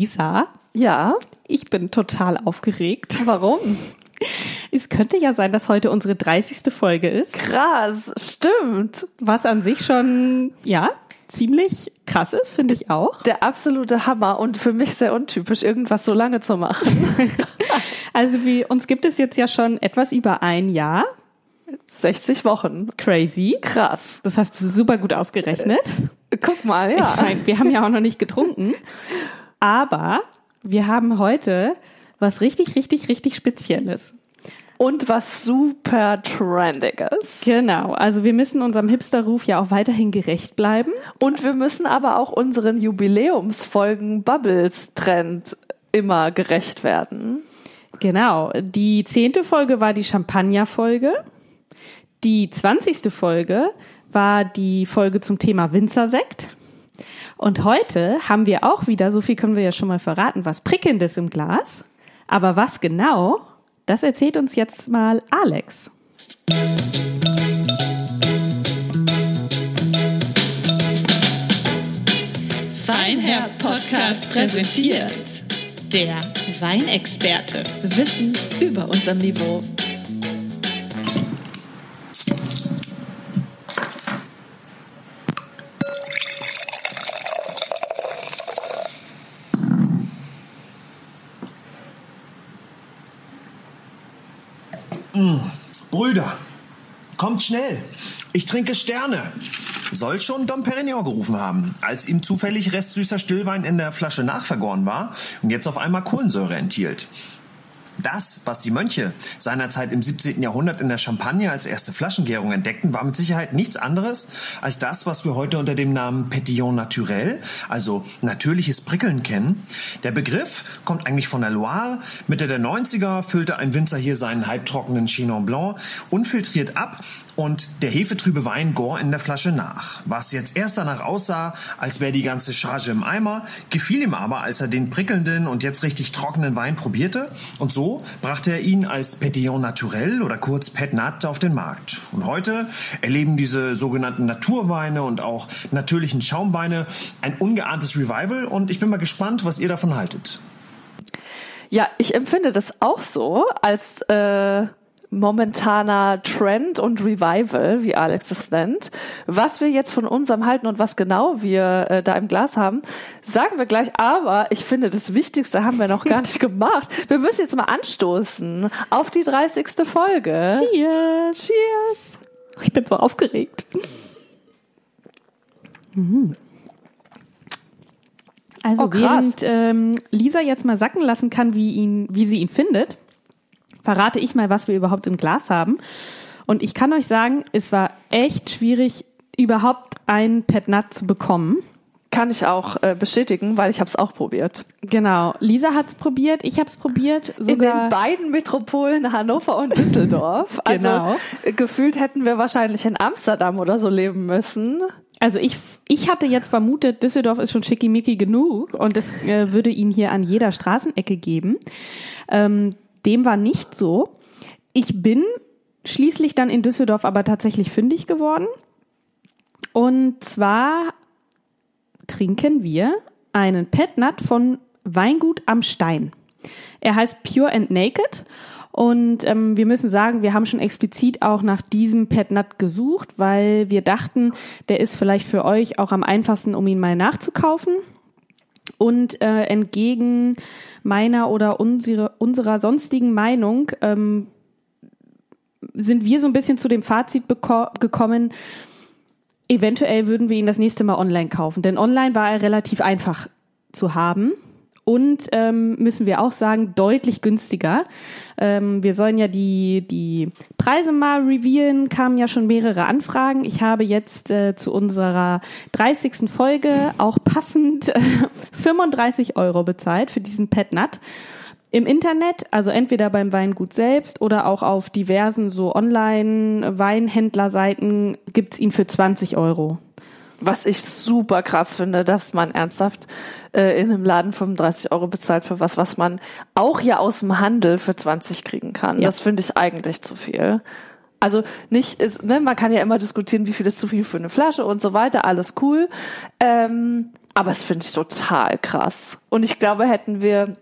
Lisa. Ja. Ich bin total aufgeregt. Warum? Es könnte ja sein, dass heute unsere 30. Folge ist. Krass, stimmt. Was an sich schon, ja, ziemlich krass ist, finde ich auch. Der absolute Hammer und für mich sehr untypisch, irgendwas so lange zu machen. also wie, uns gibt es jetzt ja schon etwas über ein Jahr. 60 Wochen. Crazy. Krass. Das hast du super gut ausgerechnet. Guck mal, ja. Ich mein, wir haben ja auch noch nicht getrunken. Aber wir haben heute was richtig, richtig, richtig Spezielles. Und was super trendiges. Genau, also wir müssen unserem Hipster-Ruf ja auch weiterhin gerecht bleiben. Und wir müssen aber auch unseren Jubiläumsfolgen Bubbles-Trend immer gerecht werden. Genau, die zehnte Folge war die Champagner-Folge. Die zwanzigste Folge war die Folge zum Thema Winzersekt. Und heute haben wir auch wieder, so viel können wir ja schon mal verraten, was Prickelndes im Glas. Aber was genau, das erzählt uns jetzt mal Alex. Weinherr Podcast präsentiert der Weinexperte. Wissen über unserem Niveau. Kommt schnell. Ich trinke Sterne. Soll schon Dom Perignon gerufen haben, als ihm zufällig restsüßer Stillwein in der Flasche nachvergoren war und jetzt auf einmal Kohlensäure enthielt. Das, was die Mönche seinerzeit im 17. Jahrhundert in der Champagne als erste Flaschengärung entdeckten, war mit Sicherheit nichts anderes als das, was wir heute unter dem Namen Petillon naturel, also natürliches Prickeln kennen. Der Begriff kommt eigentlich von der Loire. Mitte der 90er füllte ein Winzer hier seinen halbtrockenen Chinon Blanc unfiltriert ab und der hefetrübe Wein gohr in der Flasche nach. Was jetzt erst danach aussah, als wäre die ganze Charge im Eimer, gefiel ihm aber, als er den prickelnden und jetzt richtig trockenen Wein probierte und so brachte er ihn als Petillon Naturel oder kurz Pet Nat auf den Markt. Und heute erleben diese sogenannten Naturweine und auch natürlichen Schaumweine ein ungeahntes Revival und ich bin mal gespannt, was ihr davon haltet. Ja, ich empfinde das auch so als äh, momentaner Trend und Revival, wie Alex es nennt. Was wir jetzt von unserem halten und was genau wir äh, da im Glas haben, sagen wir gleich. Aber ich finde, das Wichtigste haben wir noch gar nicht gemacht. Wir müssen jetzt mal anstoßen auf die 30. Folge. Cheers! Cheers! Ich bin so aufgeregt. Mhm. Also Oh, während ähm, Lisa jetzt mal sacken lassen kann, wie, ihn, wie sie ihn findet, verrate ich mal, was wir überhaupt im Glas haben. Und ich kann euch sagen, es war echt schwierig, überhaupt ein Pet Nat zu bekommen. Kann ich auch äh, bestätigen, weil ich habe es auch probiert. Genau. Lisa hat's probiert, ich habe es probiert. In Sogar den beiden Metropolen Hannover und Düsseldorf. Also Genau. äh, gefühlt hätten wir wahrscheinlich in Amsterdam oder so leben müssen. Also ich, ich hatte jetzt vermutet, Düsseldorf ist schon schickimicki genug und es äh, würde ihn hier an jeder Straßenecke geben. Ähm, dem war nicht so. Ich bin schließlich dann in Düsseldorf aber tatsächlich fündig geworden. Und zwar trinken wir einen Pet Nut von Weingut am Stein. Er heißt Pure and Naked und ähm, wir müssen sagen, wir haben schon explizit auch nach diesem Pet Nut gesucht, weil wir dachten, der ist vielleicht für euch auch am einfachsten, um ihn mal nachzukaufen. Und äh, entgegen meiner oder unsere, unserer sonstigen Meinung ähm, sind wir so ein bisschen zu dem Fazit gekommen, eventuell würden wir ihn das nächste Mal online kaufen. Denn online war er relativ einfach zu haben. Und ähm, müssen wir auch sagen, deutlich günstiger. Ähm, wir sollen ja die, die Preise mal revealen, kamen ja schon mehrere Anfragen. Ich habe jetzt äh, zu unserer 30. Folge auch passend äh, 35 Euro bezahlt für diesen Pet Nut. Im Internet, also entweder beim Weingut selbst oder auch auf diversen so Online-Weinhändlerseiten gibt's ihn für 20 Euro. Was ich super krass finde, dass man ernsthaft äh, in einem Laden 35 Euro bezahlt für was, was man auch ja aus dem Handel für 20 kriegen kann. Ja. Das finde ich eigentlich zu viel. Also nicht ist, ne, man kann ja immer diskutieren, wie viel ist zu viel für eine Flasche und so weiter, alles cool. Ähm, aber es finde ich total krass. Und ich glaube, hätten wir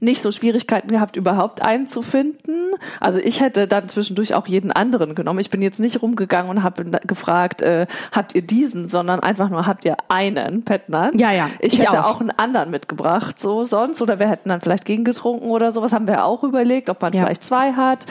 nicht so Schwierigkeiten gehabt, überhaupt einen zu finden. Also ich hätte dann zwischendurch auch jeden anderen genommen. Ich bin jetzt nicht rumgegangen und habe gefragt, äh, habt ihr diesen, sondern einfach nur, habt ihr einen Petnat? Ja, ja. Ich, ich hätte auch. auch. einen anderen mitgebracht, so sonst. Oder wir hätten dann vielleicht gegengetrunken oder sowas. Haben wir auch überlegt, ob man Ja. vielleicht zwei hat.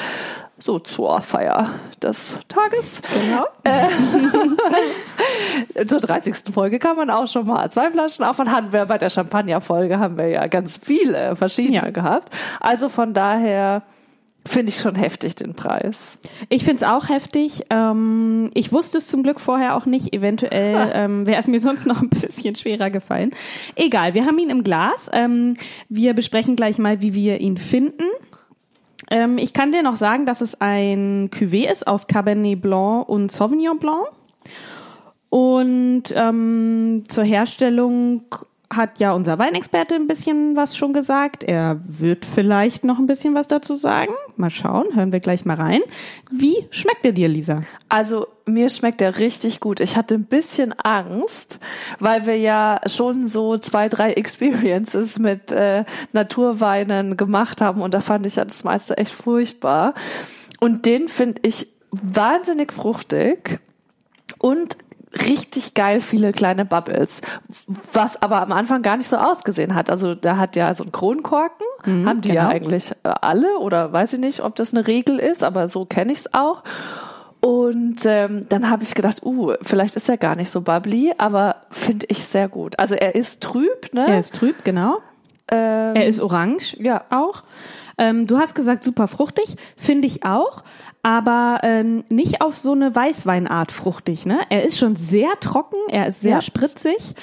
So zur Feier des Tages. Genau. Zur 30. Folge kann man auch schon mal zwei Flaschen auf und hatten wir bei der Champagner-Folge haben wir ja ganz viele verschiedene Ja. gehabt. Also von daher finde ich schon heftig den Preis. Ich find's auch heftig. Ähm, ich wusste es zum Glück vorher auch nicht. Eventuell ähm, wäre es mir sonst noch ein bisschen schwerer gefallen. Egal, wir haben ihn im Glas. Ähm, wir besprechen gleich mal, wie wir ihn finden. Ähm, ich kann dir noch sagen, dass es ein Cuvée ist aus Cabernet Blanc und Sauvignon Blanc. Und ähm, zur Herstellung hat ja unser Weinexperte ein bisschen was schon gesagt. Er wird vielleicht noch ein bisschen was dazu sagen. Mal schauen, hören wir gleich mal rein. Wie schmeckt er dir, Lisa? Also mir schmeckt der richtig gut. Ich hatte ein bisschen Angst, weil wir ja schon so zwei, drei Experiences mit äh, Naturweinen gemacht haben und da fand ich ja das meiste echt furchtbar. Und den finde ich wahnsinnig fruchtig und richtig geil viele kleine Bubbles, was aber am Anfang gar nicht so ausgesehen hat. Also da hat ja so ein Kronkorken, haben die ja genau. eigentlich äh, alle oder weiß ich nicht, ob das eine Regel ist, aber so kenne ich es auch. Und ähm, dann habe ich gedacht, uh, vielleicht ist er gar nicht so bubbly, aber finde ich sehr gut. Also er ist trüb, ne? Er ist trüb, genau. ähm, Er ist orange, ja. auch. Ähm, du hast gesagt, super fruchtig, finde ich auch, aber ähm, nicht auf so eine Weißweinart fruchtig. Ne? Er ist schon sehr trocken, er ist sehr Ja. spritzig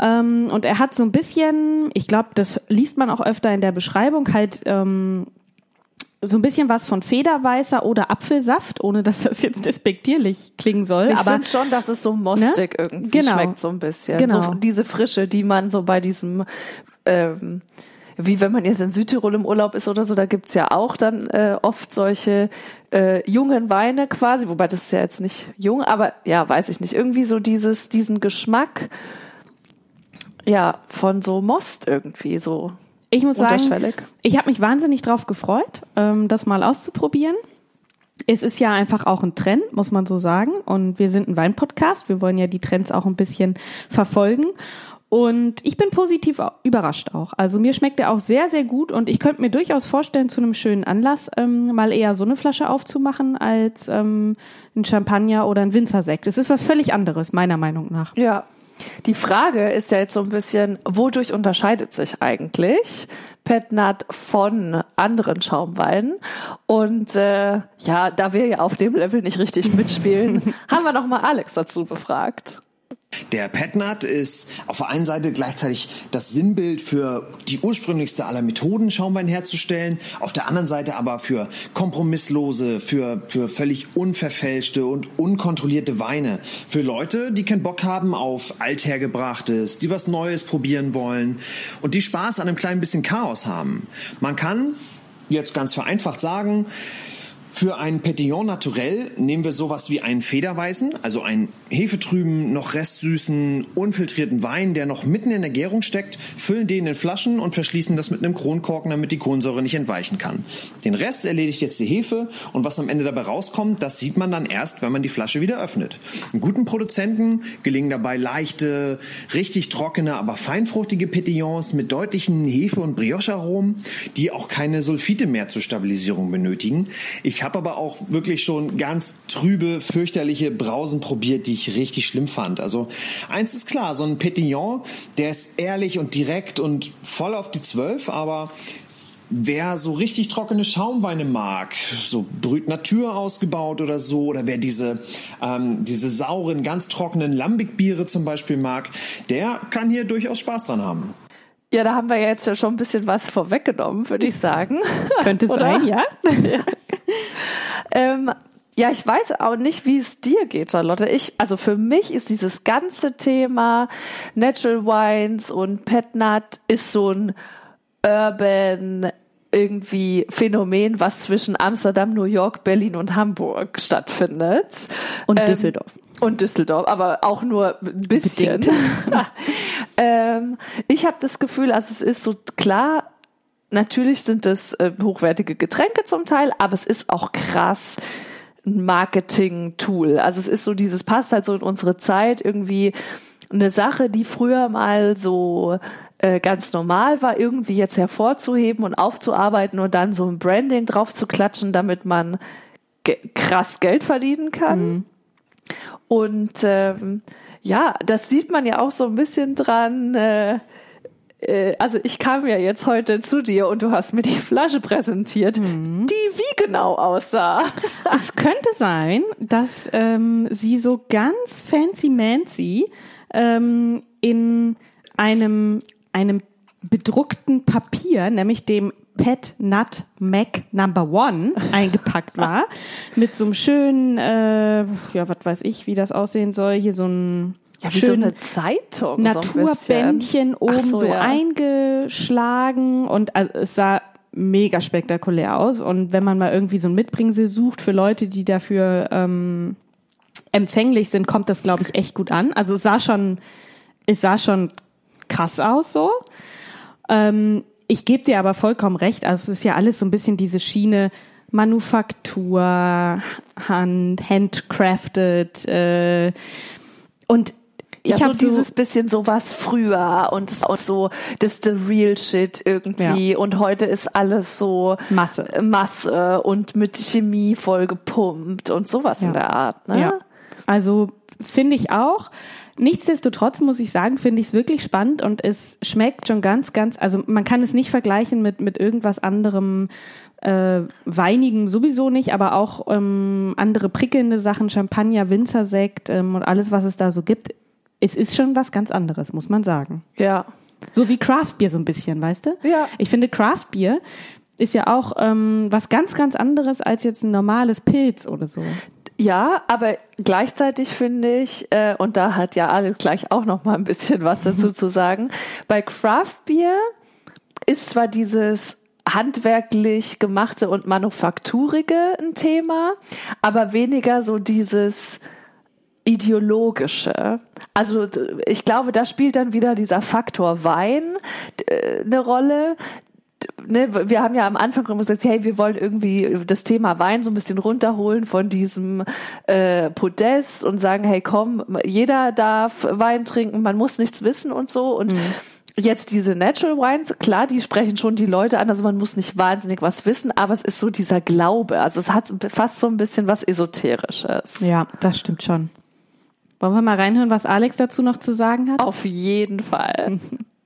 ähm, und er hat so ein bisschen, ich glaube, das liest man auch öfter in der Beschreibung, halt ähm, so ein bisschen was von Federweißer oder Apfelsaft, ohne dass das jetzt despektierlich klingen soll. Ich finde schon, dass es so mostig irgendwie Genau. schmeckt, so ein bisschen. Genau. So diese Frische, die man so bei diesem, ähm, wie wenn man jetzt in Südtirol im Urlaub ist oder so, da gibt's ja auch dann äh, oft solche äh, jungen Weine quasi, wobei das ist ja jetzt nicht jung, aber ja, weiß ich nicht. Irgendwie so dieses, diesen Geschmack, ja, von so Most irgendwie, so Ich muss sagen, ich habe mich wahnsinnig drauf gefreut, ähm, das mal auszuprobieren. Es ist ja einfach auch ein Trend, muss man so sagen. Und wir sind ein Weinpodcast. Wir wollen ja die Trends auch ein bisschen verfolgen. Und ich bin positiv überrascht auch. Also mir schmeckt er auch sehr, sehr gut. Und ich könnte mir durchaus vorstellen, zu einem schönen Anlass ähm, mal eher so eine Flasche aufzumachen als ähm, ein Champagner oder ein Winzersekt. Es ist was völlig anderes, meiner Meinung nach. Ja. Die Frage ist ja jetzt so ein bisschen, wodurch unterscheidet sich eigentlich Petnat von anderen Schaumweinen? Und äh, ja, da wir ja auf dem Level nicht richtig mitspielen, haben wir nochmal Alex dazu befragt. Der Petnat ist auf der einen Seite gleichzeitig das Sinnbild für die ursprünglichste aller Methoden, Schaumwein herzustellen, auf der anderen Seite aber für kompromisslose, für, für völlig unverfälschte und unkontrollierte Weine. Für Leute, die keinen Bock haben auf Althergebrachtes, die was Neues probieren wollen und die Spaß an einem kleinen bisschen Chaos haben. Man kann jetzt ganz vereinfacht sagen, für ein Petillon Naturell nehmen wir sowas wie einen Federweißen, also einen hefetrüben, noch restsüßen, unfiltrierten Wein, der noch mitten in der Gärung steckt, füllen den in Flaschen und verschließen das mit einem Kronkorken, damit die Kohlensäure nicht entweichen kann. Den Rest erledigt jetzt die Hefe und was am Ende dabei rauskommt, das sieht man dann erst, wenn man die Flasche wieder öffnet. Einen guten Produzenten gelingen dabei leichte, richtig trockene, aber feinfruchtige Petillons mit deutlichen Hefe- und Brioche-Aromen, die auch keine Sulfite mehr zur Stabilisierung benötigen. Ich habe aber auch wirklich schon ganz trübe, fürchterliche Brausen probiert, die ich richtig schlimm fand. Also eins ist klar, so ein Petillon, der ist ehrlich und direkt und voll auf die Zwölf, aber Wer so richtig trockene Schaumweine mag, so Brüt Natur ausgebaut oder so, oder wer diese, ähm, diese sauren, ganz trockenen Lambic-Biere zum Beispiel mag, der kann hier durchaus Spaß dran haben. Ja, da haben wir ja jetzt ja schon ein bisschen was vorweggenommen, würde ich sagen. Könnte sein, ja? Ähm, ja, ich weiß auch nicht, wie es dir geht, Charlotte. Ich, also für mich ist dieses ganze Thema Natural Wines und Petnat ist so ein Urban irgendwie Phänomen, was zwischen Amsterdam, New York, Berlin und Hamburg stattfindet. Und ähm, Düsseldorf. Und Düsseldorf, aber auch nur ein bisschen. ähm, ich habe das Gefühl, also es ist so klar, natürlich sind es äh, hochwertige Getränke zum Teil, aber es ist auch krass ein Marketing-Tool. Also es ist so dieses, passt halt so in unsere Zeit irgendwie eine Sache, die früher mal so äh, ganz normal war, irgendwie jetzt hervorzuheben und aufzuarbeiten und dann so ein Branding drauf zu klatschen, damit man ge krass Geld verdienen kann. Mhm. Und ähm, ja, das sieht man ja auch so ein bisschen dran. Äh, äh, also ich kam ja jetzt heute zu dir und du hast mir die Flasche präsentiert, mhm. die wie genau aussah. Es könnte sein, dass ähm, sie so ganz fancy-mancy ähm, in einem, einem bedruckten Papier, nämlich dem Pet Nut Mac Number One eingepackt war, mit so einem schönen, äh, ja, was weiß ich, wie das aussehen soll, hier so ein ja, wie so eine Zeitung. Naturbändchen so oben so, so ja. eingeschlagen und also, es sah mega spektakulär aus. Und wenn man mal irgendwie so ein Mitbringsel sucht für Leute, die dafür ähm, empfänglich sind, kommt das, glaube ich, echt gut an. Also es sah schon, es sah schon krass aus so. Ähm, ich gebe dir aber vollkommen recht. Also es ist ja alles so ein bisschen diese Schiene Manufaktur, Hand, handcrafted äh, und ja, ich so dieses bisschen sowas früher und so, das ist the real shit irgendwie. Ja. Und heute ist alles so Masse. Masse und mit Chemie voll gepumpt und sowas ja. in der Art. Ne? Ja. Also finde ich auch. Nichtsdestotrotz muss ich sagen, finde ich es wirklich spannend und es schmeckt schon ganz, ganz, also man kann es nicht vergleichen mit, mit irgendwas anderem, äh, weinigen sowieso nicht, aber auch ähm, andere prickelnde Sachen, Champagner, Winzersekt ähm, und alles, was es da so gibt. Es ist schon was ganz anderes, muss man sagen. Ja. So wie Craftbier so ein bisschen, weißt du? Ja. Ich finde Craftbier ist ja auch ähm, was ganz, ganz anderes als jetzt ein normales Pilz oder so. Ja, aber gleichzeitig finde ich, äh, und da hat ja Alex gleich auch noch mal ein bisschen was dazu zu sagen, bei Craft Beer ist zwar dieses handwerklich gemachte und manufakturige ein Thema, aber weniger so dieses ideologische. Also ich glaube, da spielt dann wieder dieser Faktor Wein äh, eine Rolle, ne, wir haben ja am Anfang gesagt, hey, wir wollen irgendwie das Thema Wein so ein bisschen runterholen von diesem äh, Podest und sagen, hey, komm, jeder darf Wein trinken, man muss nichts wissen und so und mhm. Jetzt diese Natural Wines, klar, die sprechen schon die Leute an, also man muss nicht wahnsinnig was wissen, aber es ist so dieser Glaube, also es hat fast so ein bisschen was Esoterisches. Ja, das stimmt schon. Wollen wir mal reinhören, was Alex dazu noch zu sagen hat? Auf jeden Fall.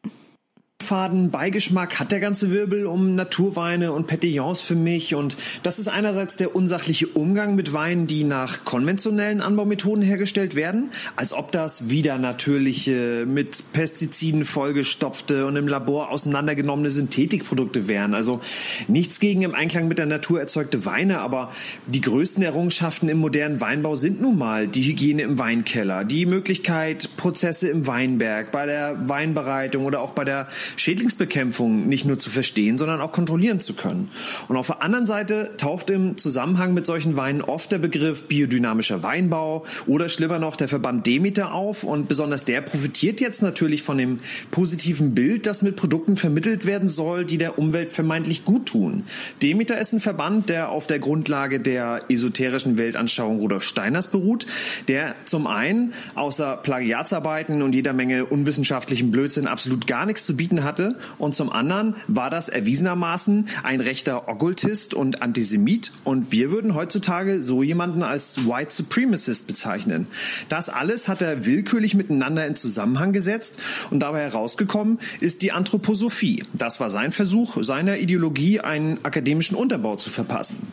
faden Beigeschmack hat der ganze Wirbel um Naturweine und Petillons für mich und das ist einerseits der unsachliche Umgang mit Weinen, die nach konventionellen Anbaumethoden hergestellt werden, als ob das wieder natürliche, mit Pestiziden vollgestopfte und im Labor auseinandergenommene Synthetikprodukte wären. Also nichts gegen im Einklang mit der Natur erzeugte Weine, aber die größten Errungenschaften im modernen Weinbau sind nun mal die Hygiene im Weinkeller, die Möglichkeit, Prozesse im Weinberg, bei der Weinbereitung oder auch bei der Schädlingsbekämpfung nicht nur zu verstehen, sondern auch kontrollieren zu können. Und auf der anderen Seite taucht im Zusammenhang mit solchen Weinen oft der Begriff biodynamischer Weinbau oder schlimmer noch der Verband Demeter auf und besonders der profitiert jetzt natürlich von dem positiven Bild, das mit Produkten vermittelt werden soll, die der Umwelt vermeintlich gut tun. Demeter ist ein Verband, der auf der Grundlage der esoterischen Weltanschauung Rudolf Steiners beruht, der zum einen außer Plagiatsarbeiten und jeder Menge unwissenschaftlichen Blödsinn absolut gar nichts zu bieten hatte und zum anderen war das erwiesenermaßen ein rechter Okkultist und Antisemit und wir würden heutzutage so jemanden als White Supremacist bezeichnen. Das alles hat er willkürlich miteinander in Zusammenhang gesetzt und dabei herausgekommen ist die Anthroposophie. Das war sein Versuch, seiner Ideologie einen akademischen Unterbau zu verpassen.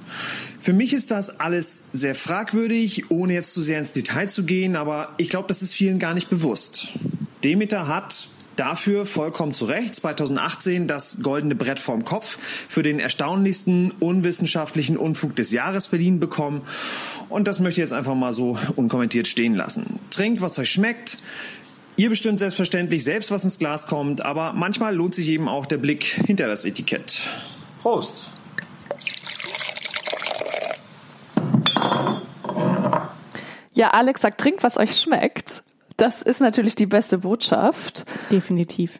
Für mich ist das alles sehr fragwürdig, ohne jetzt zu sehr ins Detail zu gehen, aber ich glaube, das ist vielen gar nicht bewusst. Demeter hat dafür vollkommen zu Recht 2018 das goldene Brett vorm Kopf für den erstaunlichsten unwissenschaftlichen Unfug des Jahres verliehen bekommen. Und das möchte ich jetzt einfach mal so unkommentiert stehen lassen. Trinkt, was euch schmeckt. Ihr bestimmt selbstverständlich selbst, was ins Glas kommt, aber manchmal lohnt sich eben auch der Blick hinter das Etikett. Prost. Ja, Alex sagt, trinkt, was euch schmeckt. Das ist natürlich die beste Botschaft. Definitiv.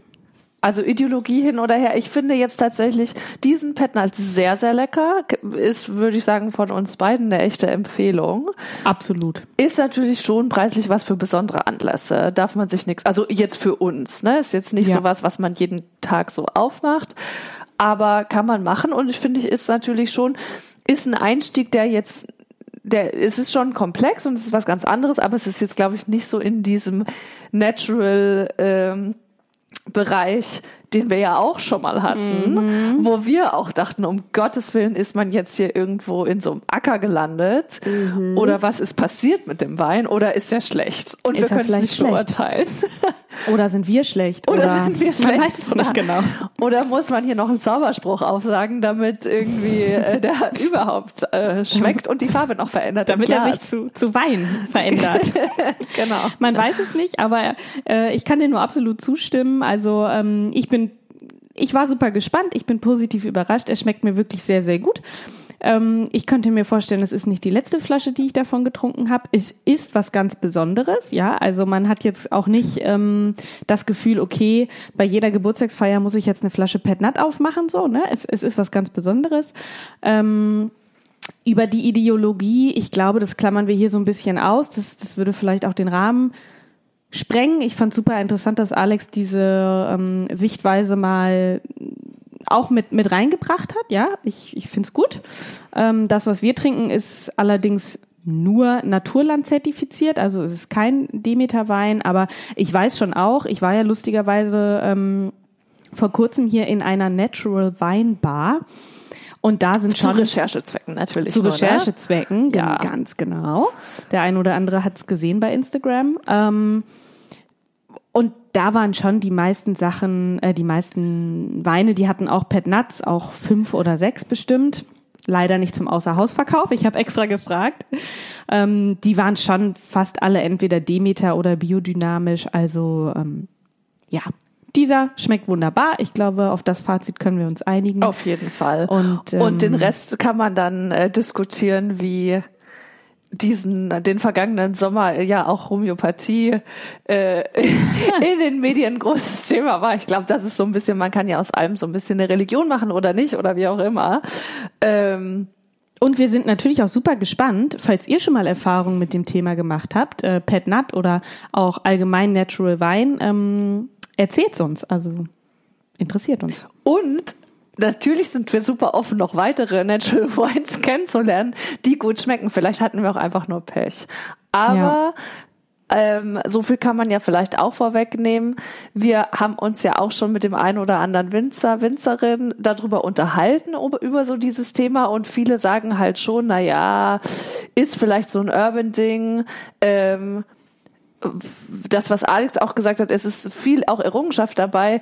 Also Ideologie hin oder her. Ich finde jetzt tatsächlich diesen Petnat sehr, sehr lecker. Ist, würde ich sagen, von uns beiden eine echte Empfehlung. Absolut. Ist natürlich schon preislich was für besondere Anlässe. Darf man sich nichts, also jetzt für uns, ne? Ist jetzt nicht Ja. so was, was man jeden Tag so aufmacht. Aber kann man machen und ich finde, ist natürlich schon, ist ein Einstieg, der jetzt der, es ist schon komplex und es ist was ganz anderes, aber es ist jetzt, glaube ich, nicht so in diesem Natural ähm, Bereich, den wir ja auch schon mal hatten, wo wir auch dachten, um Gottes Willen ist man jetzt hier irgendwo in so einem Acker gelandet oder was ist passiert mit dem Wein oder ist er schlecht und Ist wir können es nicht schlecht? beurteilen. Oder sind wir schlecht? Oder, sind wir schlecht? Man weiß es oder, nicht genau. Oder muss man hier noch einen Zauberspruch aufsagen, damit irgendwie äh, der überhaupt äh, schmeckt und die Farbe noch verändert? Damit er sich zu, zu Wein verändert. genau. Man weiß es nicht, aber äh, ich kann dir nur absolut zustimmen. Also ähm, ich bin, ich war super gespannt, ich bin positiv überrascht. Er schmeckt mir wirklich sehr, sehr gut. Ähm, ich könnte mir vorstellen, es ist nicht die letzte Flasche, die ich davon getrunken habe. Es ist was ganz Besonderes, ja. Also man hat jetzt auch nicht ähm, das Gefühl, okay, bei jeder Geburtstagsfeier muss ich jetzt eine Flasche Pet aufmachen, so, ne? Es, es ist was ganz Besonderes. Ähm, über die Ideologie, ich glaube, das klammern wir hier so ein bisschen aus. Das, das würde vielleicht auch den Rahmen sprengen. Ich fand super interessant, dass Alex diese ähm, Sichtweise mal auch mit, mit reingebracht hat. Ja, ich, ich finde es gut. Ähm, das, was wir trinken, ist allerdings nur Naturland zertifiziert, also es ist kein Demeter-Wein, aber ich weiß schon auch, ich war ja lustigerweise ähm, vor kurzem hier in einer Natural Weinbar und da sind Zu schon Recherchezwecken natürlich. zu nur? Recherchezwecken, ja. ganz genau. Der ein oder andere hat es gesehen bei Instagram. Ähm, und da waren schon die meisten Sachen, äh, die meisten Weine, die hatten auch Pet Nuts, auch fünf oder sechs bestimmt. Leider nicht zum Außerhausverkauf. Ich habe extra gefragt. Ähm, die waren schon fast alle entweder Demeter oder biodynamisch. Also ähm, ja, dieser schmeckt wunderbar. Ich glaube, auf das Fazit können wir uns einigen. Auf jeden Fall. Und, ähm, und den Rest kann man dann äh, diskutieren, wie diesen den vergangenen Sommer ja auch Homöopathie äh, in den Medien ein großes Thema war. Ich glaube, das ist so ein bisschen, man kann ja aus allem so ein bisschen eine Religion machen oder nicht oder wie auch immer. Ähm, Und wir sind natürlich auch super gespannt, falls ihr schon mal Erfahrungen mit dem Thema gemacht habt, äh, Pet Nut oder auch allgemein Natural Wine, ähm, erzählt's uns. Also interessiert uns. Und natürlich sind wir super offen, noch weitere Natural Wines kennenzulernen, die gut schmecken. Vielleicht hatten wir auch einfach nur Pech. Aber ähm, so viel kann man ja vielleicht auch vorwegnehmen. Wir haben uns ja auch schon mit dem einen oder anderen Winzer, Winzerin darüber unterhalten, über so dieses Thema. Und viele sagen halt schon, na ja, ist vielleicht so ein Urban-Ding. Ähm, das, was Alex auch gesagt hat, es ist viel auch Errungenschaft dabei,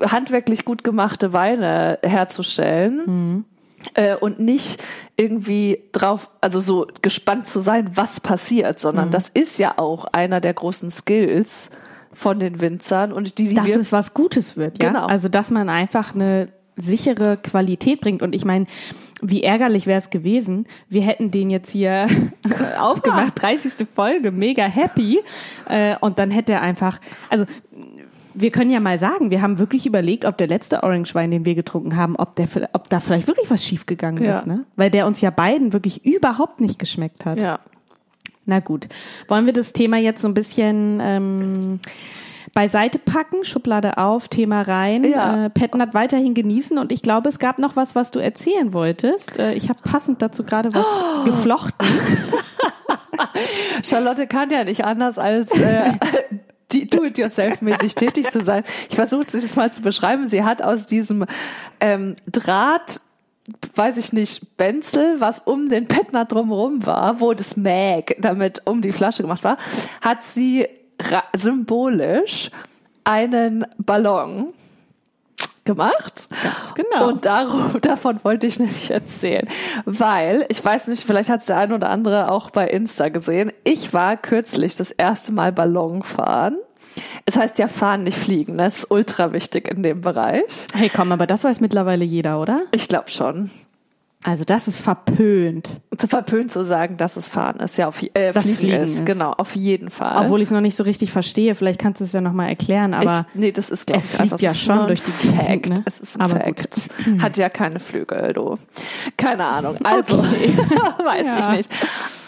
handwerklich gut gemachte Weine herzustellen. Äh, und nicht irgendwie drauf, also so gespannt zu sein, was passiert, sondern das ist ja auch einer der großen Skills von den Winzern und die, die Dass es was Gutes wird, ja. Genau. Also dass man einfach eine sichere Qualität bringt. Und ich meine, wie ärgerlich wäre es gewesen, wir hätten den jetzt hier aufgemacht, 30. Folge, mega happy. Äh, und dann hätte er einfach, also wir können ja mal sagen, wir haben wirklich überlegt, ob der letzte Orange Wein, den wir getrunken haben, ob, der, ob da vielleicht wirklich was schiefgegangen Ja. ist, ne? Weil der uns ja beiden wirklich überhaupt nicht geschmeckt hat. ja. Na gut. Wollen wir das Thema jetzt so ein bisschen ähm, beiseite packen, Schublade auf, Thema rein, Ja. äh, Petnat weiterhin genießen und ich glaube, es gab noch was, was du erzählen wolltest. Äh, ich habe passend dazu gerade was geflochten. Charlotte kann ja nicht anders als äh, Do-it-yourself-mäßig tätig zu sein. Ich versuche es jetzt mal zu beschreiben. Sie hat aus diesem ähm, Draht weiß ich nicht, Benzel, was um den Petner drumherum war, wo das Mag damit um die Flasche gemacht war, hat sie symbolisch einen Ballon gemacht. Ganz genau. Und darum, davon wollte ich nämlich erzählen. Weil, ich weiß nicht, vielleicht hat es der ein oder andere auch bei Insta gesehen. Ich war kürzlich das erste Mal Ballon fahren. Es heißt ja fahren, nicht fliegen. Das ist ultra wichtig in dem Bereich. Hey, komm, aber das weiß mittlerweile jeder, oder? Ich glaube schon. Also das ist verpönt. Verpönt zu sagen, dass es fahren ist. Ja, auf, äh, Das fliegen, Fliegen ist. ist. Genau, auf jeden Fall. Obwohl ich es noch nicht so richtig verstehe. Vielleicht kannst du es ja nochmal erklären, aber ich, nee, das ist glaube es ich einfach ja schon durch die Gegend, ne? Es ist ein Aber Fact. Hat ja keine Flügel, du. Keine Ahnung. Also, weiß Ja. ich nicht.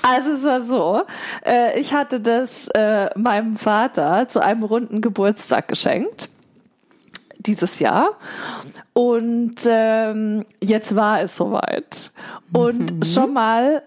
Also es war so, äh, ich hatte das äh, meinem Vater zu einem runden Geburtstag geschenkt dieses Jahr. Und ähm, jetzt war es soweit. Und schon mal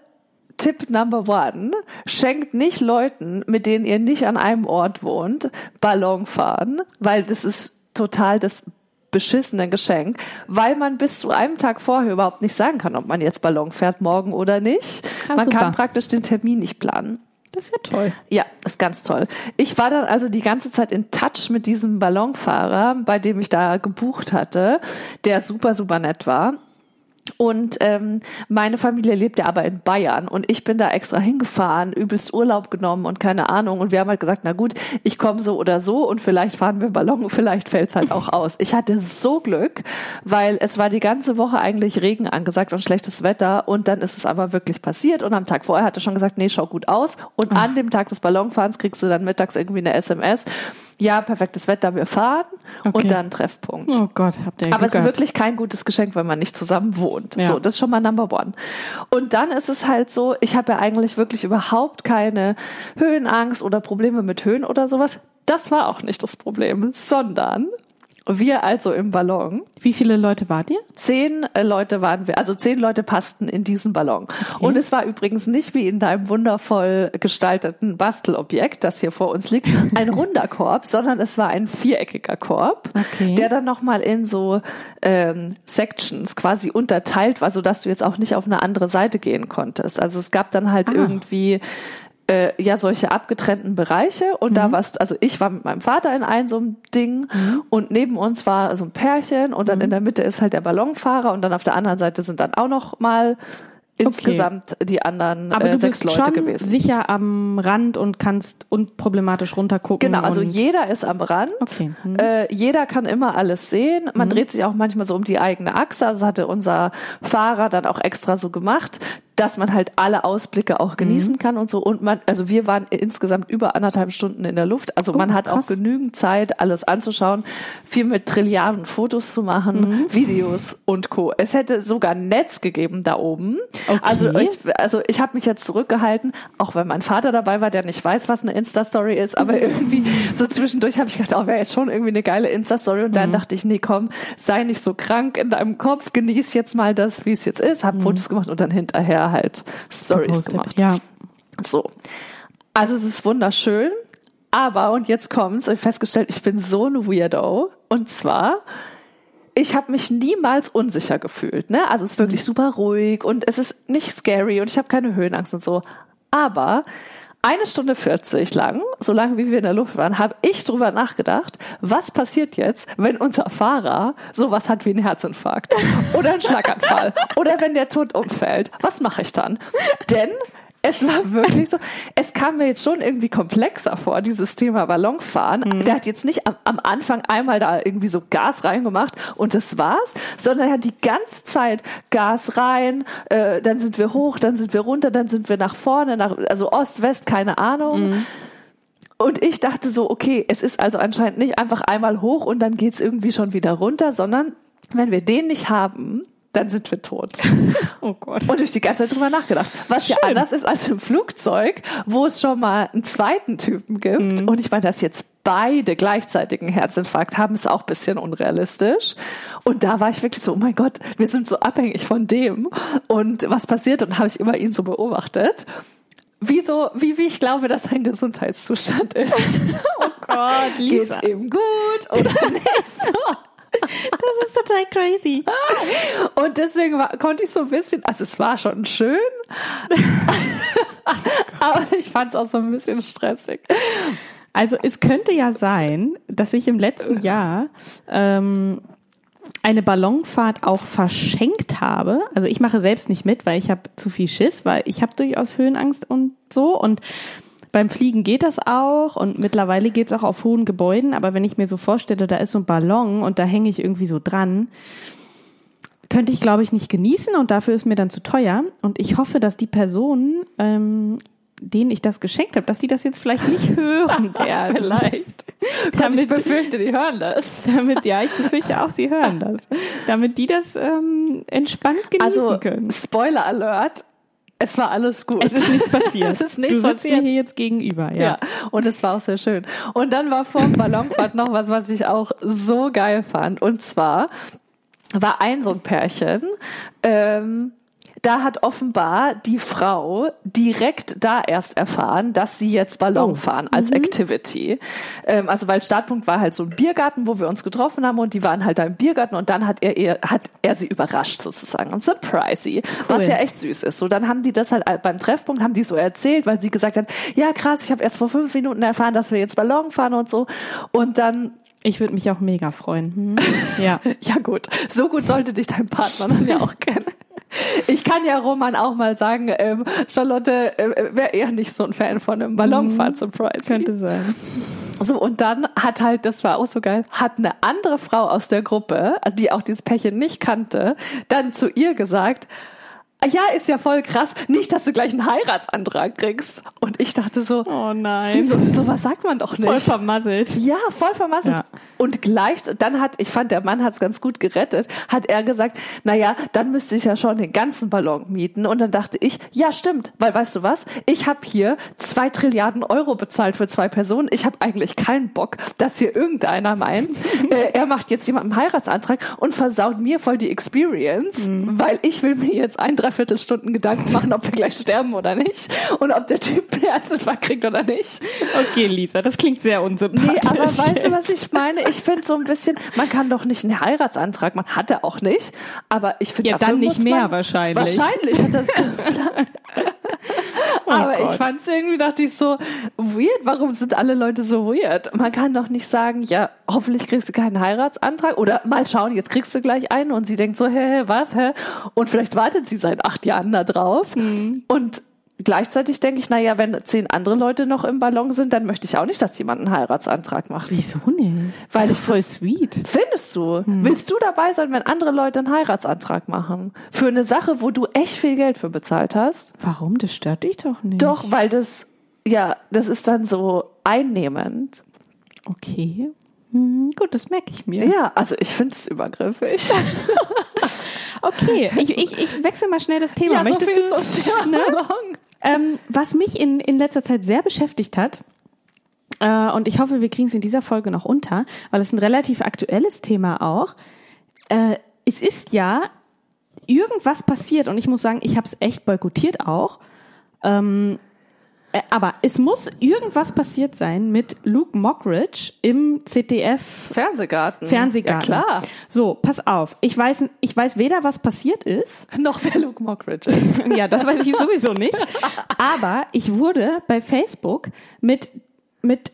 Tipp Number One, schenkt nicht Leuten, mit denen ihr nicht an einem Ort wohnt, Ballon fahren, weil das ist total das beschissene Geschenk, weil man bis zu einem Tag vorher überhaupt nicht sagen kann, ob man jetzt Ballon fährt morgen oder nicht. Ah, man super. kann praktisch den Termin nicht planen. Das ist ja toll. Ja, ist ganz toll. Ich war dann also die ganze Zeit in Touch mit diesem Ballonfahrer, bei dem ich da gebucht hatte, der super, super nett war. Und ähm, meine Familie lebt ja aber in Bayern und ich bin da extra hingefahren, übelst Urlaub genommen und keine Ahnung. Und wir haben halt gesagt, na gut, ich komme so oder so und vielleicht fahren wir Ballon, vielleicht fällt's halt auch aus. Ich hatte so Glück, weil es war die ganze Woche eigentlich Regen angesagt und schlechtes Wetter und dann ist es aber wirklich passiert und am Tag vorher hat er schon gesagt, nee, schau gut aus. Und an dem Tag des Ballonfahrens kriegst du dann mittags irgendwie eine SMS. Ja, perfektes Wetter, wir fahren Okay. und dann Treffpunkt. Oh Gott, habt ihr Aber Glück es ist wirklich kein gutes Geschenk, wenn man nicht zusammen wohnt. Ja. So, das ist schon mal Number One. Und dann ist es halt so, ich habe ja eigentlich wirklich überhaupt keine Höhenangst oder Probleme mit Höhen oder sowas. Das war auch nicht das Problem, sondern wir also im Ballon. Wie viele Leute wart ihr? Zehn äh, Leute waren wir, also zehn Leute passten in diesen Ballon. Und es war übrigens nicht wie in deinem wundervoll gestalteten Bastelobjekt, das hier vor uns liegt, ein runder Korb, sondern es war ein viereckiger Korb, Okay. der dann nochmal in so ähm, Sections quasi unterteilt war, sodass du jetzt auch nicht auf eine andere Seite gehen konntest. Also es gab dann halt Ah. irgendwie äh, ja solche abgetrennten Bereiche und Mhm. da warst also ich war mit meinem Vater in einem so einem Ding Mhm. und neben uns war so ein Pärchen und dann in der Mitte ist halt der Ballonfahrer und dann auf der anderen Seite sind dann auch noch mal insgesamt die anderen Aber äh, du sechs bist Leute schon gewesen. sicher am Rand und kannst unproblematisch runtergucken. Genau, also jeder ist am Rand. Okay. Mhm. Äh, jeder kann immer alles sehen. Man dreht sich auch manchmal so um die eigene Achse. Also hatte unser Fahrer dann auch extra so gemacht, dass man halt alle Ausblicke auch genießen Mhm. kann und so. Und man, also wir waren insgesamt über anderthalb Stunden in der Luft. Also man hat auch Oh, krass. genügend Zeit, alles anzuschauen, viel mit Trilliarden Fotos zu machen, Mhm. Videos und Co. Es hätte sogar Netz gegeben da oben. Also ich, also ich habe mich jetzt zurückgehalten, auch wenn mein Vater dabei war, der nicht weiß, was eine Insta-Story ist, aber irgendwie so zwischendurch habe ich gedacht, oh, wäre jetzt schon irgendwie eine geile Insta-Story. Und dann dachte ich, nee, komm, sei nicht so krank in deinem Kopf, genieß jetzt mal das, wie es jetzt ist, habe Fotos gemacht und dann hinterher halt Stories gemacht. Ja. So. Also es ist wunderschön, aber und jetzt kommt's, ich habe festgestellt, ich bin so ein Weirdo und zwar ich habe mich niemals unsicher gefühlt, ne? Also es ist wirklich super ruhig und es ist nicht scary und ich habe keine Höhenangst und so, aber eine Stunde 40 lang, so lange wie wir in der Luft waren, habe ich drüber nachgedacht, was passiert jetzt, wenn unser Fahrer sowas hat wie einen Herzinfarkt oder einen Schlaganfall oder wenn der tot umfällt. Was mache ich dann? Denn es war wirklich so, es kam mir jetzt schon irgendwie komplexer vor, dieses Thema Ballonfahren. Der hat jetzt nicht am, am Anfang einmal da irgendwie so Gas reingemacht und das war's, sondern er hat die ganze Zeit Gas rein, äh, dann sind wir hoch, dann sind wir runter, dann sind wir nach vorne, nach, also Ost, West, keine Ahnung. Und ich dachte so, okay, es ist also anscheinend nicht einfach einmal hoch und dann geht's irgendwie schon wieder runter, sondern wenn wir den nicht haben, dann sind wir tot. Oh Gott. Und ich die ganze Zeit drüber nachgedacht. Was ja anders ist als im Flugzeug, wo es schon mal einen zweiten Typen gibt. Und ich meine, dass jetzt beide gleichzeitig einen Herzinfarkt haben, ist auch ein bisschen unrealistisch. Und da war ich wirklich so, oh mein Gott, wir sind so abhängig von dem. Und was passiert? Und habe ich immer ihn so beobachtet. Wie so, wie, wie ich glaube, dass sein Gesundheitszustand ist. Oh Gott, Geht's ihm gut oder nicht so? Das ist total crazy. Und deswegen war, konnte ich so ein bisschen, also es war schon schön, aber ich fand es auch so ein bisschen stressig. Also es könnte ja sein, dass ich im letzten Jahr ähm, eine Ballonfahrt auch verschenkt habe. Also ich mache selbst nicht mit, weil ich habe zu viel Schiss, weil ich habe durchaus Höhenangst und so. Und Beim Fliegen geht das auch und mittlerweile geht es auch auf hohen Gebäuden, aber wenn ich mir so vorstelle, da ist so ein Ballon und da hänge ich irgendwie so dran, könnte ich, glaube ich, nicht genießen und dafür ist mir dann zu teuer. Und ich hoffe, dass die Personen, ähm, denen ich das geschenkt habe, dass die das jetzt vielleicht nicht hören werden. Vielleicht. Damit, ich befürchte, die hören das. Damit, ja, ich befürchte auch, sie hören das. Damit die das ähm, entspannt genießen also, können. Spoiler Alert. Es war alles gut. Es ist nichts passiert. es ist nichts du sitzt passiert. mir hier jetzt gegenüber, ja. Ja, und es war auch sehr schön. Und dann war vor dem Ballonfahrt noch was, was ich auch so geil fand. Und zwar war ein so ein Pärchen, ähm, da hat offenbar die Frau direkt da erst erfahren, dass sie jetzt Ballon Oh. fahren als Activity. Ähm, also weil Startpunkt war halt so ein Biergarten, wo wir uns getroffen haben und die waren halt da im Biergarten und dann hat er ihr, hat er sie überrascht sozusagen und surprise sie, was ja echt süß ist. So dann haben die das halt beim Treffpunkt haben die so erzählt, weil sie gesagt hat, ja krass, ich habe erst vor fünf Minuten erfahren, dass wir jetzt Ballon fahren und so und dann Ich würde mich auch mega freuen. Hm? Ja. ja gut, so gut sollte dich dein Partner dann ja auch kennen. Ich kann ja Roman auch mal sagen, ähm, Charlotte äh, wäre eher nicht so ein Fan von einem Ballonfahrt-Surprise. Könnte sein. So, und dann hat halt, das war auch so geil, hat eine andere Frau aus der Gruppe, also die auch dieses Pärchen nicht kannte, dann zu ihr gesagt, "Ah ja, ist ja voll krass, nicht, dass du gleich einen Heiratsantrag kriegst. Und ich dachte so, Oh nein. wieso, sowas sagt man doch nicht. Voll vermasselt. Ja, voll vermasselt. Ja. Und gleich, dann hat, ich fand, der Mann hat es ganz gut gerettet, hat er gesagt, na ja, dann müsste ich ja schon den ganzen Ballon mieten. Und dann dachte ich, ja, stimmt, weil weißt du was? Ich habe hier zwei Trilliarden Euro bezahlt für zwei Personen. Ich habe eigentlich keinen Bock, dass hier irgendeiner meint, äh, er macht jetzt jemanden einen Heiratsantrag und versaut mir voll die Experience, weil ich will mir jetzt ein, dreiviertel Stunden Gedanken machen, ob wir gleich sterben oder nicht und ob der Typ einen Herzinfarkt kriegt oder nicht. Okay, Lisa, das klingt sehr unsympathisch. Nee, aber weißt du, was ich meine? Ich finde so ein bisschen, man kann doch nicht einen Heiratsantrag. Hat er auch nicht. Aber ich finde, Ja, dann nicht mehr man, wahrscheinlich. Wahrscheinlich hat er geplant. aber ich Gott. fand es irgendwie, dachte ich so, weird. Warum sind alle Leute so weird? Man kann doch nicht sagen, ja, hoffentlich kriegst du keinen Heiratsantrag. Oder mal schauen, jetzt kriegst du gleich einen. Und sie denkt so, hä, hä, was, hä? Und vielleicht wartet sie seit acht Jahren da drauf. Mhm. Und Gleichzeitig denke ich, naja, wenn zehn andere Leute noch im Ballon sind, dann möchte ich auch nicht, dass jemand einen Heiratsantrag macht. Wieso nicht? Weil das ich ist voll sweet. Findest du? Willst du dabei sein, wenn andere Leute einen Heiratsantrag machen? Für eine Sache, wo du echt viel Geld für bezahlt hast? Warum? Das stört dich doch nicht. Doch, weil das, ja, das ist dann so einnehmend. Okay. Hm, gut, das merke ich mir. Ja, also ich finde es übergriffig. Okay, ich, ich, ich wechsle mal schnell das Thema. Möchtest du, zum Thema ne? Ballon. Ähm, was mich in, in letzter Zeit sehr beschäftigt hat, äh, und ich hoffe, wir kriegen es in dieser Folge noch unter, weil es ein relativ aktuelles Thema auch. Äh, es ist ja irgendwas passiert und ich muss sagen, ich habe es echt boykottiert auch. Ähm, äh, aber es muss irgendwas passiert sein mit Luke Mockridge im ZDF Fernsehgarten. Fernsehgarten. Ja, klar. So, pass auf. Ich weiß, ich weiß weder, was passiert ist, Noch wer Luke Mockridge ist. ja, das weiß ich sowieso nicht. Aber ich wurde bei Facebook mit, mit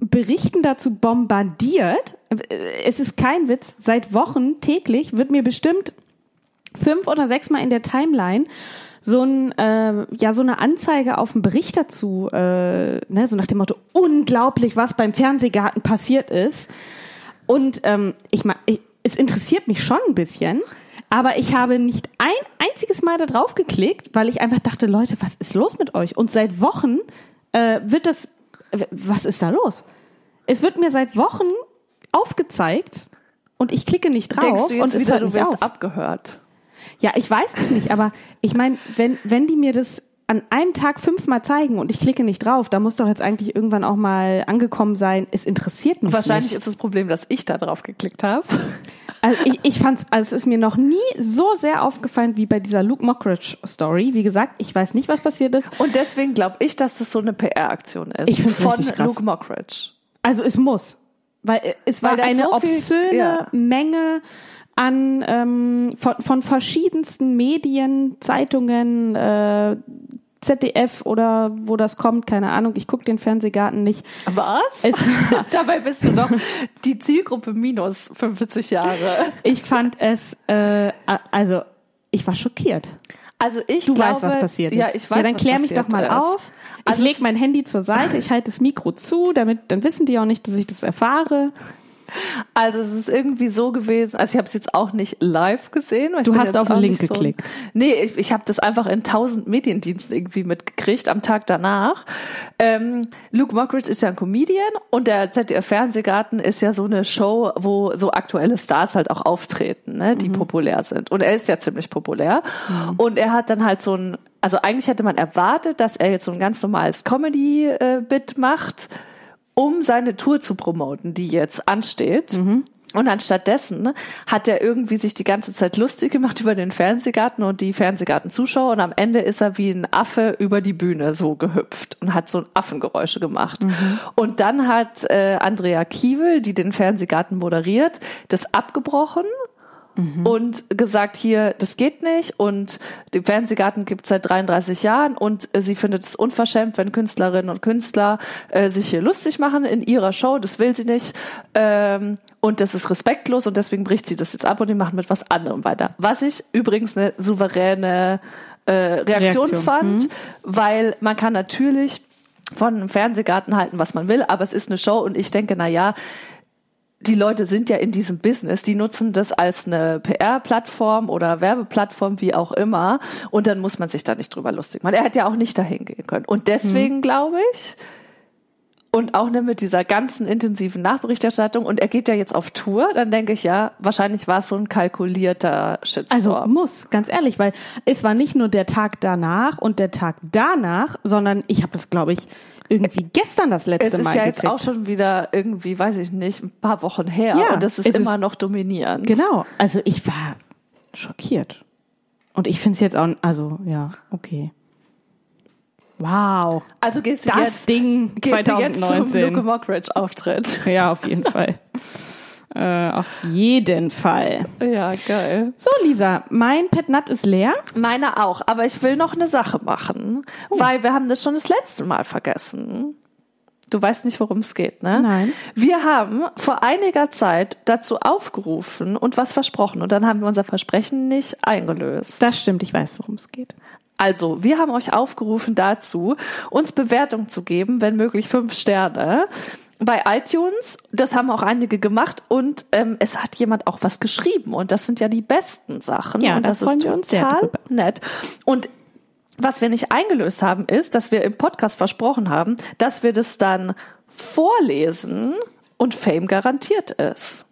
Berichten dazu bombardiert. Es ist kein Witz. Seit Wochen täglich wird mir bestimmt fünf oder sechs Mal in der Timeline so ein äh, ja so eine Anzeige auf einen Bericht dazu, äh, ne, so nach dem Motto unglaublich, was beim Fernsehgarten passiert ist. Und ähm, ich meine, es interessiert mich schon ein bisschen, aber ich habe nicht ein einziges Mal da drauf geklickt, weil ich einfach dachte, Leute, was ist los mit euch? Und seit Wochen äh, wird das, was ist da los? Es wird mir seit Wochen aufgezeigt und ich klicke nicht drauf Denkst du jetzt und es wieder, du wirst auf. abgehört? Ja, ich weiß es nicht, aber ich meine, wenn, wenn die mir das an einem Tag fünfmal zeigen und ich klicke nicht drauf, da muss doch jetzt eigentlich irgendwann auch mal angekommen sein, es interessiert mich Wahrscheinlich nicht. ist das Problem, dass ich da drauf geklickt habe. Also ich, ich fand's, also es ist mir noch nie so sehr aufgefallen wie bei dieser Luke Mockridge Story. Wie gesagt, ich weiß nicht, was passiert ist. Und deswegen glaube ich, dass das so eine PR-Aktion ist. Ich find's von richtig krass. Luke Mockridge. Also es muss. Weil äh, es war Weil eine so viel- obszöne ja. Menge an ähm, von, von verschiedensten Medien, Zeitungen, äh, ZDF oder wo das kommt, keine Ahnung. Ich gucke den Fernsehgarten nicht. Was? Es- Dabei bist du noch die Zielgruppe minus 50 Jahre. Ich fand es, äh, also ich war schockiert. Also ich Du glaube, weißt, was passiert ist. Ja, ich weiß, Ja, dann klär mich doch mal ist. auf. Ich Also lege mein Handy zur Seite, ich halte das Mikro zu, damit dann wissen die auch nicht, dass ich das erfahre. Also es ist irgendwie so gewesen, also ich habe es jetzt auch nicht live gesehen. Du hast auf den Link so- geklickt. Nee, ich, ich habe das einfach in tausend Mediendiensten irgendwie mitgekriegt am Tag danach. Ähm, Luke Mockridge ist ja ein Comedian und der ZDF-Fernsehgarten ist ja so eine Show, wo so aktuelle Stars halt auch auftreten, ne, Mhm. die populär sind. Und er ist ja ziemlich populär. Und er hat dann halt so ein, also eigentlich hätte man erwartet, dass er jetzt so ein ganz normales Comedy-Bit macht, um seine Tour zu promoten, die jetzt ansteht. Und anstattdessen hat er irgendwie sich die ganze Zeit lustig gemacht über den Fernsehgarten und die Fernsehgarten-Zuschauer und am Ende ist er wie ein Affe über die Bühne so gehüpft und hat so Affengeräusche gemacht. Und dann hat äh, Andrea Kiewel, die den Fernsehgarten moderiert, das abgebrochen und gesagt, hier, das geht nicht. Und den Fernsehgarten gibt es seit 33 Jahren. Und äh, sie findet es unverschämt, wenn Künstlerinnen und Künstler äh, sich hier lustig machen in ihrer Show, das will sie nicht. Ähm, und das ist respektlos. Und deswegen bricht sie das jetzt ab und die machen mit was anderem weiter. Was ich übrigens eine souveräne äh, Reaktion, Reaktion, fand, weil man kann natürlich von einem Fernsehgarten halten, was man will, aber es ist eine Show. Und ich denke, na ja, die Leute sind ja in diesem Business, die nutzen das als eine PR-Plattform oder Werbeplattform, wie auch immer. Und dann muss man sich da nicht drüber lustig machen. Er hätte ja auch nicht dahin gehen können. Und deswegen glaube ich, und auch ne, mit dieser ganzen intensiven Nachberichterstattung, und er geht ja jetzt auf Tour, dann denke ich ja, wahrscheinlich war es so ein kalkulierter Shitstorm. Also muss, ganz ehrlich, weil es war nicht nur der Tag danach und der Tag danach, sondern ich habe das, glaube ich, irgendwie gestern das letzte es ist Mal ja jetzt gekriegt. auch schon wieder irgendwie, weiß ich nicht, ein paar Wochen her. Ja, und das ist immer ist- noch dominierend. Genau, also ich war schockiert. Und ich finde es jetzt auch, also ja, okay. Wow, Also gehst du das jetzt, Ding gehst du jetzt zum 2019. Luke Mockridge Auftritt. Ja, auf jeden Fall. äh, auf jeden Fall. Ja, geil. So, Lisa, mein Pet Nut ist leer. Meine auch, aber ich will noch eine Sache machen, Oh. weil wir haben das schon das letzte Mal vergessen. Du weißt nicht, worum es geht, ne? Nein. Wir haben vor einiger Zeit dazu aufgerufen und was versprochen und dann haben wir unser Versprechen nicht eingelöst. Das stimmt, ich weiß, worum es geht. Also, wir haben euch aufgerufen dazu, uns Bewertung zu geben, wenn möglich fünf Sterne. Bei iTunes, das haben auch einige gemacht und ähm, es hat jemand auch was geschrieben und das sind ja die besten Sachen Ja, und da das freuen ist total nett. Und was wir nicht eingelöst haben, ist, dass wir im Podcast versprochen haben, dass wir das dann vorlesen und Fame garantiert ist.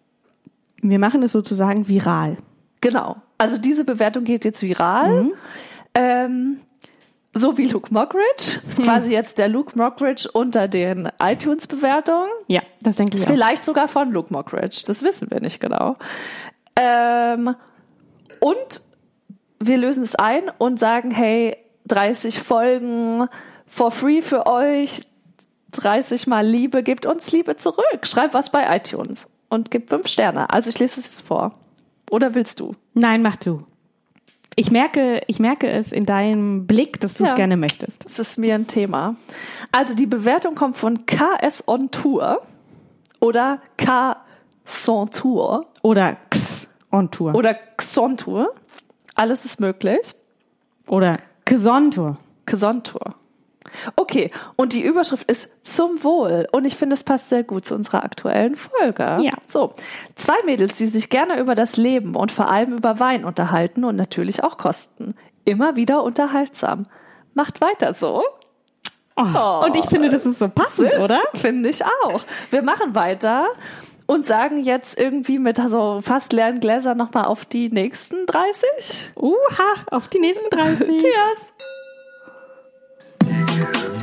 Wir machen es sozusagen viral. Genau. Also diese Bewertung geht jetzt viral. Ähm, so wie Luke Mockridge. Ist quasi jetzt der Luke Mockridge unter den iTunes-Bewertungen. Ja, das denke ich auch. Vielleicht sogar von Luke Mockridge. Das wissen wir nicht genau. Ähm, und wir lösen es ein und sagen, hey, 30 Folgen for free für euch. 30 mal Liebe, gebt uns Liebe zurück. Schreib was bei iTunes und gib fünf Sterne. Also ich lese es jetzt vor. Oder willst du? Nein, mach du. Ich merke, ich merke es in deinem Blick, dass du es Ja. gerne möchtest. Das ist mir ein Thema. Also die Bewertung kommt von KS on Tour oder K Son Tour Oder X on Tour. oder Xon Tour. Alles ist möglich. Oder Gesontour. Xon Tour. Okay, und die Überschrift ist zum Wohl. Und ich finde, es passt sehr gut zu unserer aktuellen Folge. Ja. So, zwei Mädels, die sich gerne über das Leben und vor allem über Wein unterhalten und natürlich auch kosten. Immer wieder unterhaltsam. Macht weiter so. Oh, und ich finde, das ist so passend, Süß, oder? Finde ich auch. Wir machen weiter und sagen jetzt irgendwie mit so fast leeren Gläsern nochmal auf die nächsten 30. Uha, auf die nächsten 30. Cheers! you.